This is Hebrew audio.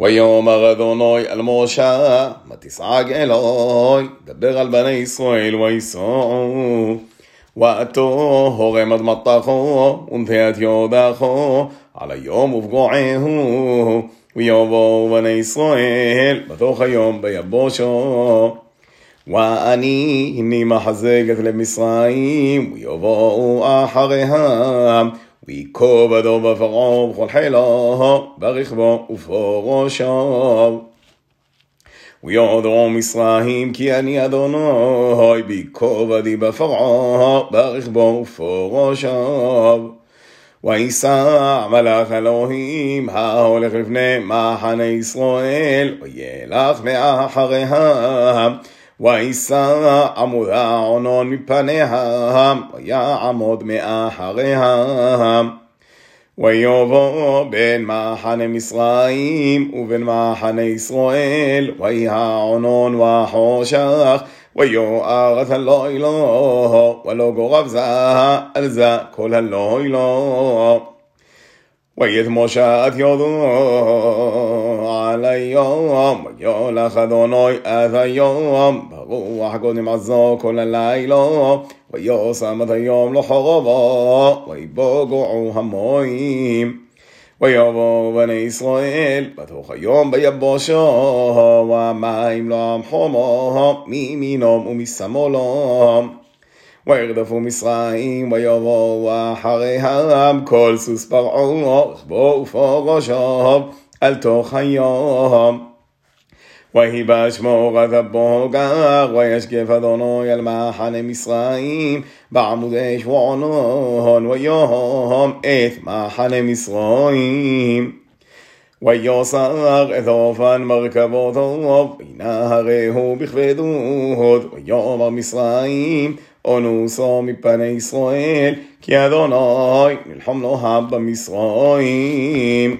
ויאמר אדוני אל משה, מה תשעק אלוהי, דבר על בני ישראל ויסעו. ואתו הורם עד מטחו, ונטיית יודחו, על היום ופגועהו, ויבואו בני ישראל בתוך היום ביבושו. ואני הני מחזקת למצרים, ויבואו אחריהם, ויכובדו בפרעה ובכל חילו, ברכבו ופורשו. ויודעו מצרים כי אני אדוני, בכובדי בפרעה, ברכבו ופורשו. ויסע מלאך אלוהים ההולך לפני מחנה ישראל, וילך מאחריהם. ויסע עמוד העונון מפניהם, ויעמוד מאחריהם. ויבוא בין מחנה מצרים ובין מחנה ישראל, ויהי העונון וחושך, ויואר את הלילה, ולא גורב זה על זה כל הלילה. ויית משה את ידו על היום, ויולך אדוני את היום, ברוח קודם עזו כל הלילה, ויושם את היום לחרבו, ויבוגעו המים. ויבואו בני ישראל בתוך היום ביבושו, והמים לא עמחומו, מימינום ומשמאלו. וירדפו מצרים, ויבואו אחריהם כל סוס פרעה, רכבו ופורשו, אל תוך היום. ויהי באשמורת הבוגר, וישגף אדוני על מחנה מצרים, בעמודי שבוענון, ויום את מחנה מצרים. ויוסר את אופן מרכבותו, וינהרהו בכבדות, ויאמר מצרים, אונוסו מפני ישראל, כי אדוני נלחם לו במצרים.